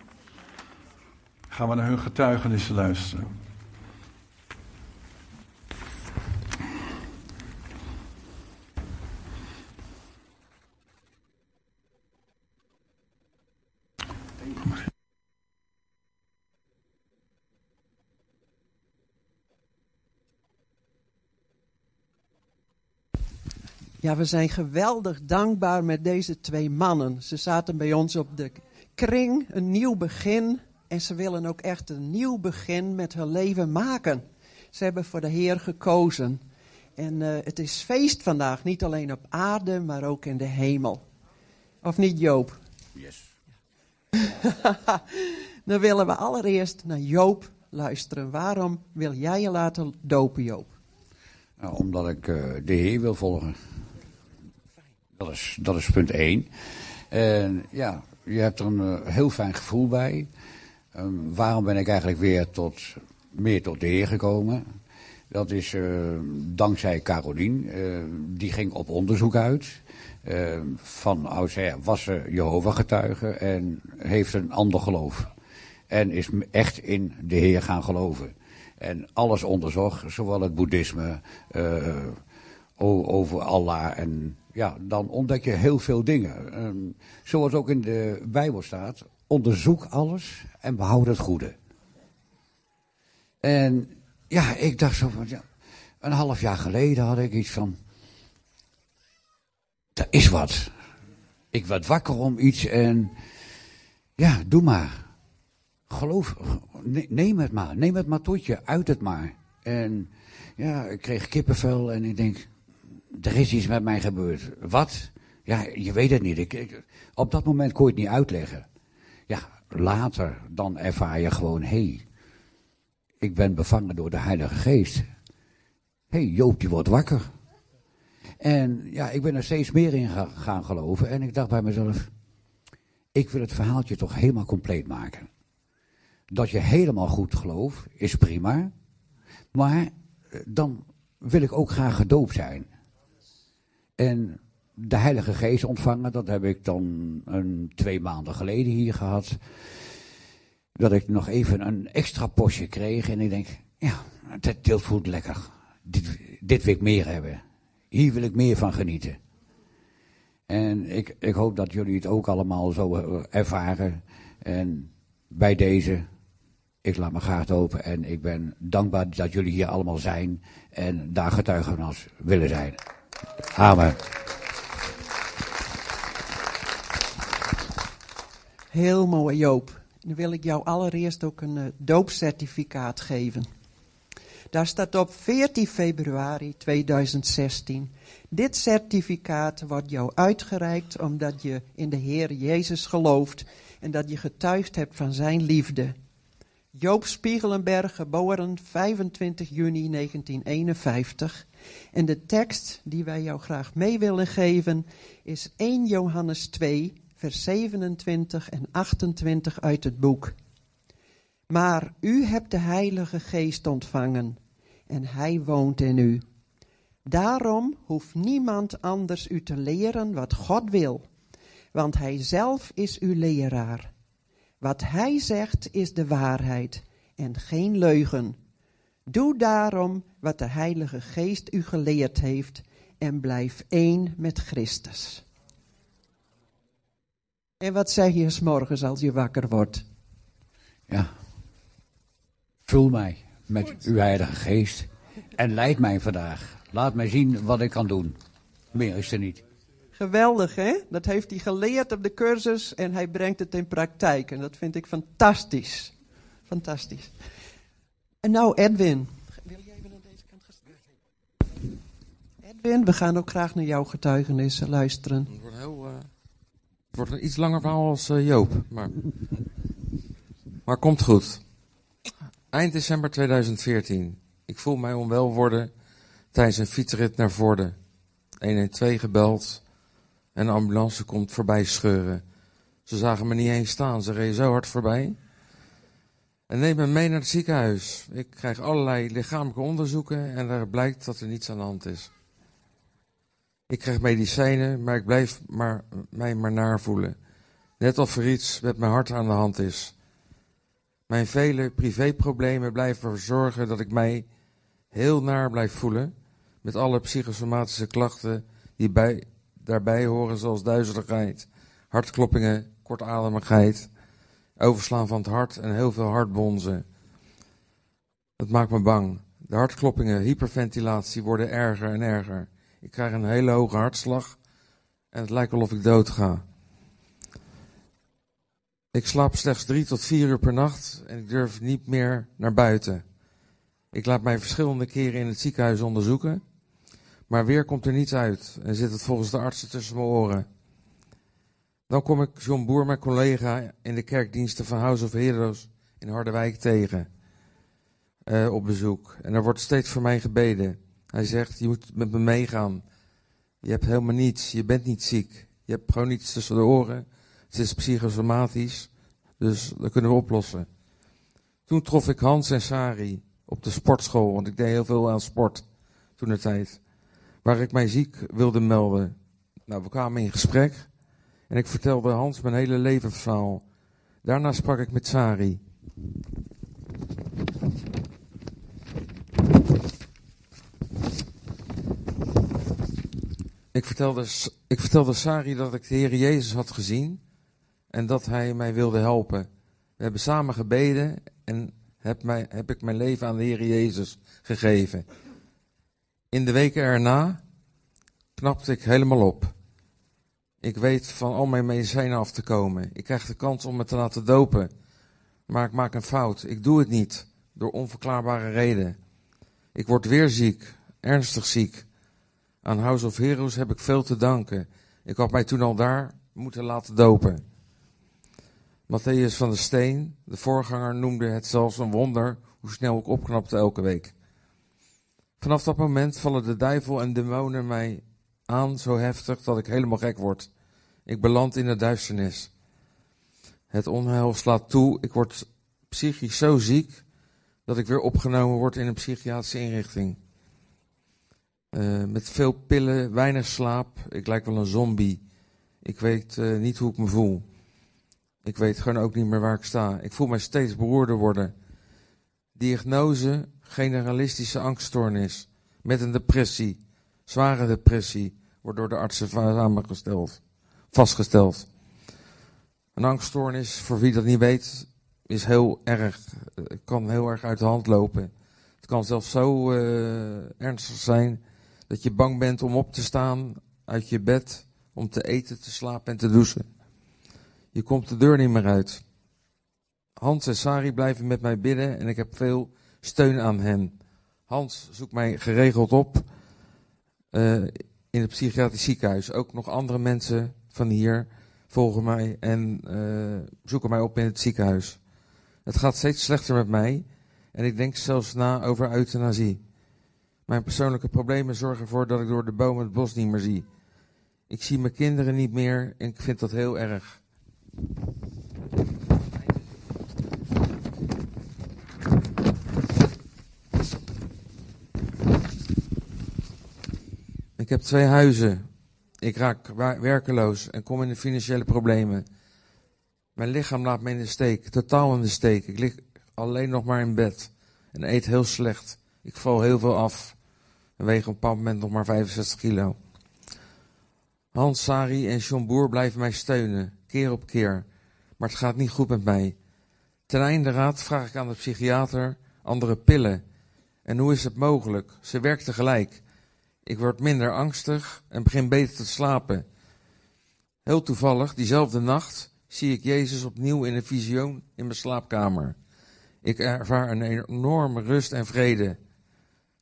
gaan we naar hun getuigenissen luisteren. Ja, we zijn geweldig dankbaar met deze twee mannen. Ze zaten bij ons op de kring, een nieuw begin. En ze willen ook echt een nieuw begin met hun leven maken. Ze hebben voor de Heer gekozen. En uh, het is feest vandaag, niet alleen op aarde, maar ook in de hemel. Of niet, Joop? Yes. [laughs] Dan willen we allereerst naar Joop luisteren. Waarom wil jij je laten dopen, Joop? Nou, omdat ik uh, de Heer wil volgen. Dat is, dat is punt 1. En ja, je hebt er een uh, heel fijn gevoel bij. Um, waarom ben ik eigenlijk weer tot, meer tot de Heer gekomen? Dat is uh, dankzij Carolien. Uh, die ging op onderzoek uit. Uh, van oudsher was ze Jehovah-getuige en heeft een ander geloof. En is echt in de Heer gaan geloven. En alles onderzocht, zowel het boeddhisme, over Allah. En ja, dan ontdek je heel veel dingen. Um, zoals ook in de Bijbel staat, onderzoek alles en behoud het goede. En ja, ik dacht zo van, ja, een half jaar geleden had ik iets van, er is wat. Ik werd wakker om iets en ja, doe maar. Geloof, neem het maar, neem het maar tot je, uit het maar. En ja, ik kreeg kippenvel en ik denk, er is iets met mij gebeurd. Wat? Ja, je weet het niet. Ik, op dat moment kon je het niet uitleggen. Ja, later dan ervaar je gewoon, hé, hey, ik ben bevangen door de Heilige Geest. Hé, hey, Joop, die wordt wakker. En ja, ik ben er steeds meer in gaan geloven. En ik dacht bij mezelf, ik wil het verhaaltje toch helemaal compleet maken. Dat je helemaal goed gelooft, is prima. Maar eh, dan wil ik ook graag gedoopt zijn. En de Heilige Geest ontvangen, dat heb ik dan een, twee maanden geleden hier gehad. Dat ik nog even een extra postje kreeg en ik denk, ja, dit, voelt lekker. Dit, dit wil ik meer hebben. Hier wil ik meer van genieten. En ik, ik hoop dat jullie het ook allemaal zo eh, ervaren. En bij deze, ik laat mijn gaart open en ik ben dankbaar dat jullie hier allemaal zijn en daar getuigen van willen zijn. Amen. Heel mooi, Joop. Dan wil ik jou allereerst ook een uh, doopcertificaat geven. Daar staat op 14 februari 2016. Dit certificaat wordt jou uitgereikt omdat je in de Heer Jezus gelooft en dat je getuigd hebt van zijn liefde. Joop Spiegelenberg, geboren 25 juni 1951. En de tekst die wij jou graag mee willen geven is 1 Johannes 2, vers 27 en 28 uit het boek. Maar u hebt de Heilige Geest ontvangen en Hij woont in u. Daarom hoeft niemand anders u te leren wat God wil, want Hij zelf is uw leraar. Wat Hij zegt is de waarheid en geen leugen. Doe daarom wat de Heilige Geest u geleerd heeft en blijf één met Christus. En wat zeg je s morgens als je wakker wordt? Ja, vul mij met uw Heilige Geest en leid mij vandaag. Laat mij zien wat ik kan doen. Meer is er niet. Geweldig, hè? Dat heeft hij geleerd op de cursus en hij brengt het in praktijk. En dat vind ik fantastisch. Fantastisch. En nou, Edwin. Wil jij even aan deze kant gaan Edwin, we gaan ook graag naar jouw getuigenissen luisteren. Het wordt, heel, het wordt een iets langer verhaal als uh, Joop. Maar, maar komt goed. Eind december 2014. Ik voel mij onwel worden tijdens een fietsrit naar Vorden. 112 gebeld en de ambulance komt voorbij scheuren. Ze zagen me niet eens staan, ze reden zo hard voorbij. En neem me mee naar het ziekenhuis. Ik krijg allerlei lichamelijke onderzoeken en daar blijkt dat er niets aan de hand is. Ik krijg medicijnen, maar ik blijf maar, mij maar naar voelen. Net of er iets met mijn hart aan de hand is. Mijn vele privéproblemen blijven ervoor zorgen dat ik mij heel naar blijf voelen. Met alle psychosomatische klachten die bij, daarbij horen, zoals duizeligheid, hartkloppingen, kortademigheid overslaan van het hart en heel veel hartbonzen. Het maakt me bang. De hartkloppingen, hyperventilatie worden erger en erger. Ik krijg een hele hoge hartslag en het lijkt wel of ik dood ga. Ik slaap slechts drie tot vier uur per nacht en ik durf niet meer naar buiten. Ik laat mij verschillende keren in het ziekenhuis onderzoeken, maar weer komt er niets uit en zit het volgens de artsen tussen mijn oren. Dan kom ik John Boer, mijn collega, in de kerkdiensten van House of Heroes in Harderwijk tegen. Uh, op bezoek. En er wordt steeds voor mij gebeden. Hij zegt, je moet met me meegaan. Je hebt helemaal niets, je bent niet ziek. Je hebt gewoon iets tussen de oren. Het is psychosomatisch, dus dat kunnen we oplossen. Toen trof ik Hans en Sari op de sportschool, want ik deed heel veel aan sport toen de tijd. Waar ik mij ziek wilde melden. Nou, we kwamen in gesprek en ik vertelde Hans mijn hele levensverhaal. Daarna sprak ik met Sari. Ik vertelde, ik vertelde Sari dat ik de Heer Jezus had gezien en dat Hij mij wilde helpen. We hebben samen gebeden en heb, mij, heb ik mijn leven aan de Heer Jezus gegeven. In de weken erna knapte ik helemaal op. Ik weet van al mijn medicijnen af te komen. Ik krijg de kans om me te laten dopen. Maar ik maak een fout. Ik doe het niet. Door onverklaarbare reden. Ik word weer ziek. Ernstig ziek. Aan House of Heroes heb ik veel te danken. Ik had mij toen al daar moeten laten dopen. Matthäus van der Steen, de voorganger, noemde het zelfs een wonder hoe snel ik opknapte elke week. Vanaf dat moment vallen de duivel en demonen mij aan zo heftig dat ik helemaal gek word. Ik beland in de duisternis. Het onheil slaat toe. Ik word psychisch zo ziek dat ik weer opgenomen word in een psychiatrische inrichting. Uh, met veel pillen, weinig slaap. Ik lijk wel een zombie. Ik weet uh, niet hoe ik me voel. Ik weet gewoon ook niet meer waar ik sta. Ik voel mij steeds beroerder worden. Diagnose: generalistische angststoornis. Met een depressie. Zware depressie. Wordt door de artsen samengesteld. Vastgesteld. Een angststoornis, voor wie dat niet weet, is heel erg. kan heel erg uit de hand lopen. Het kan zelfs zo ernstig zijn dat je bang bent om op te staan uit je bed, om te eten, te slapen en te douchen. Je komt de deur niet meer uit. Hans en Sari blijven met mij bidden en ik heb veel steun aan hen. Hans zoekt mij geregeld op uh, in het psychiatrisch ziekenhuis. Ook nog andere mensen van hier volgen mij en uh, zoeken mij op in het ziekenhuis. Het gaat steeds slechter met mij en ik denk zelfs na over euthanasie. Mijn persoonlijke problemen zorgen ervoor dat ik door de bomen het bos niet meer zie. Ik zie mijn kinderen niet meer en ik vind dat heel erg. Ik heb twee huizen. Ik raak werkeloos en kom in de financiële problemen. Mijn lichaam laat me in de steek, totaal in de steek. Ik lig alleen nog maar in bed en eet heel slecht. Ik val heel veel af en weeg op een bepaald moment nog maar 65 kilo. Hans, Sari en John Boer blijven mij steunen, keer op keer. Maar het gaat niet goed met mij. Ten einde raad vraag ik aan de psychiater andere pillen. En hoe is het mogelijk? Ze werkt tegelijk. Ik word minder angstig en begin beter te slapen. Heel toevallig, diezelfde nacht, zie ik Jezus opnieuw in een visioen in mijn slaapkamer. Ik ervaar een enorme rust en vrede.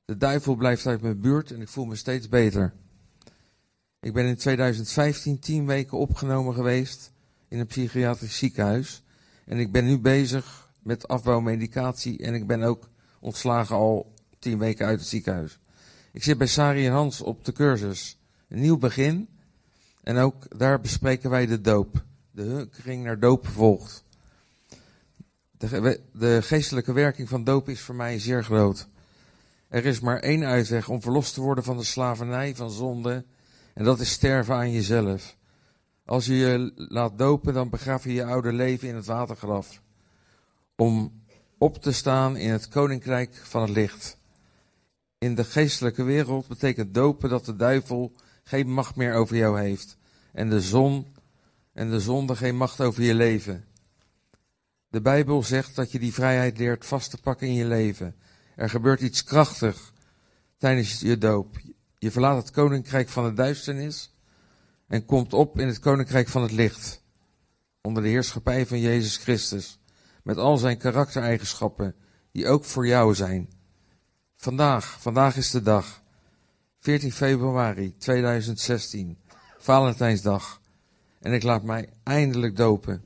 De duivel blijft uit mijn buurt en ik voel me steeds beter. Ik ben in 2015 tien weken opgenomen geweest in een psychiatrisch ziekenhuis. En ik ben nu bezig met afbouwmedicatie en ik ben ook ontslagen al tien weken uit het ziekenhuis. Ik zit bij Sari en Hans op de cursus. Een nieuw begin. En ook daar bespreken wij de doop. De hunkering naar doop volgt. De, de geestelijke werking van doop is voor mij zeer groot. Er is maar één uitweg om verlost te worden van de slavernij van zonde. En dat is sterven aan jezelf. Als je je laat dopen, dan begraaf je je oude leven in het watergraf. Om op te staan in het koninkrijk van het licht. In de geestelijke wereld betekent dopen dat de duivel geen macht meer over jou heeft. En de zon en de zonde geen macht over je leven. De Bijbel zegt dat je die vrijheid leert vast te pakken in je leven. Er gebeurt iets krachtig tijdens je doop. Je verlaat het koninkrijk van de duisternis en komt op in het koninkrijk van het licht. onder de heerschappij van Jezus Christus, met al zijn karaktereigenschappen, die ook voor jou zijn. Vandaag, vandaag is de dag, 14 februari 2016, Valentijnsdag, en ik laat mij eindelijk dopen.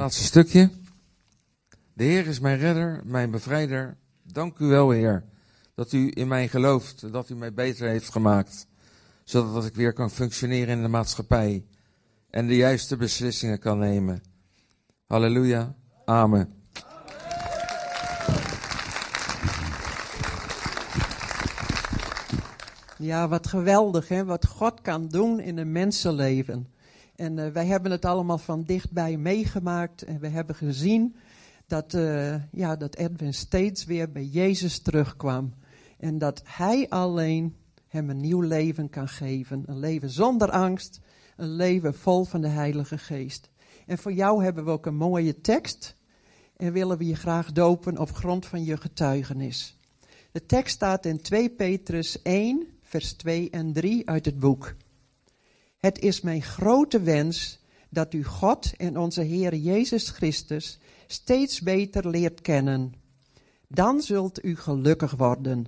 Laatste stukje. De Heer is mijn redder, mijn bevrijder. Dank u wel, Heer, dat u in mij gelooft, dat u mij beter heeft gemaakt, zodat ik weer kan functioneren in de maatschappij en de juiste beslissingen kan nemen. Halleluja. Amen. Ja, wat geweldig, hè? Wat God kan doen in een mensenleven. En uh, wij hebben het allemaal van dichtbij meegemaakt. En we hebben gezien dat, uh, ja, dat Edwin steeds weer bij Jezus terugkwam. En dat hij alleen hem een nieuw leven kan geven. Een leven zonder angst. Een leven vol van de Heilige Geest. En voor jou hebben we ook een mooie tekst. En willen we je graag dopen op grond van je getuigenis. De tekst staat in 2 Petrus 1, vers 2 en 3 uit het boek. Het is mijn grote wens dat u God en onze Heer Jezus Christus steeds beter leert kennen. Dan zult u gelukkig worden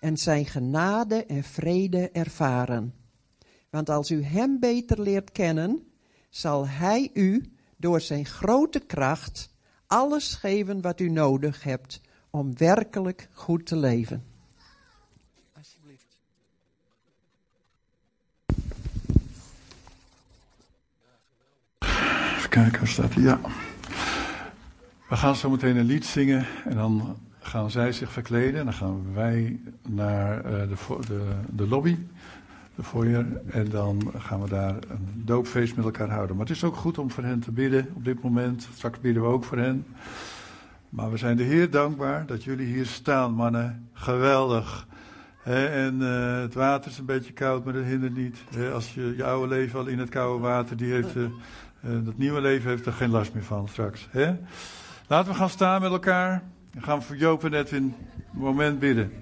en zijn genade en vrede ervaren. Want als u Hem beter leert kennen, zal Hij u door zijn grote kracht alles geven wat u nodig hebt om werkelijk goed te leven. Even kijken, waar staat hij? Ja. We gaan zo meteen een lied zingen en dan gaan zij zich verkleden. En dan gaan wij naar uh, de, de, de, lobby, de foyer. En dan gaan we daar een doopfeest met elkaar houden. Maar het is ook goed om voor hen te bidden op dit moment. Straks bidden we ook voor hen. Maar we zijn de Heer dankbaar dat jullie hier staan, mannen. Geweldig. en uh, het water is een beetje koud, maar dat hindert niet. als je je oude leven al in het koude water, die heeft, uh, dat nieuwe leven heeft er geen last meer van straks. Laten we gaan staan met elkaar. We gaan voor Joop en Edwin een moment bidden.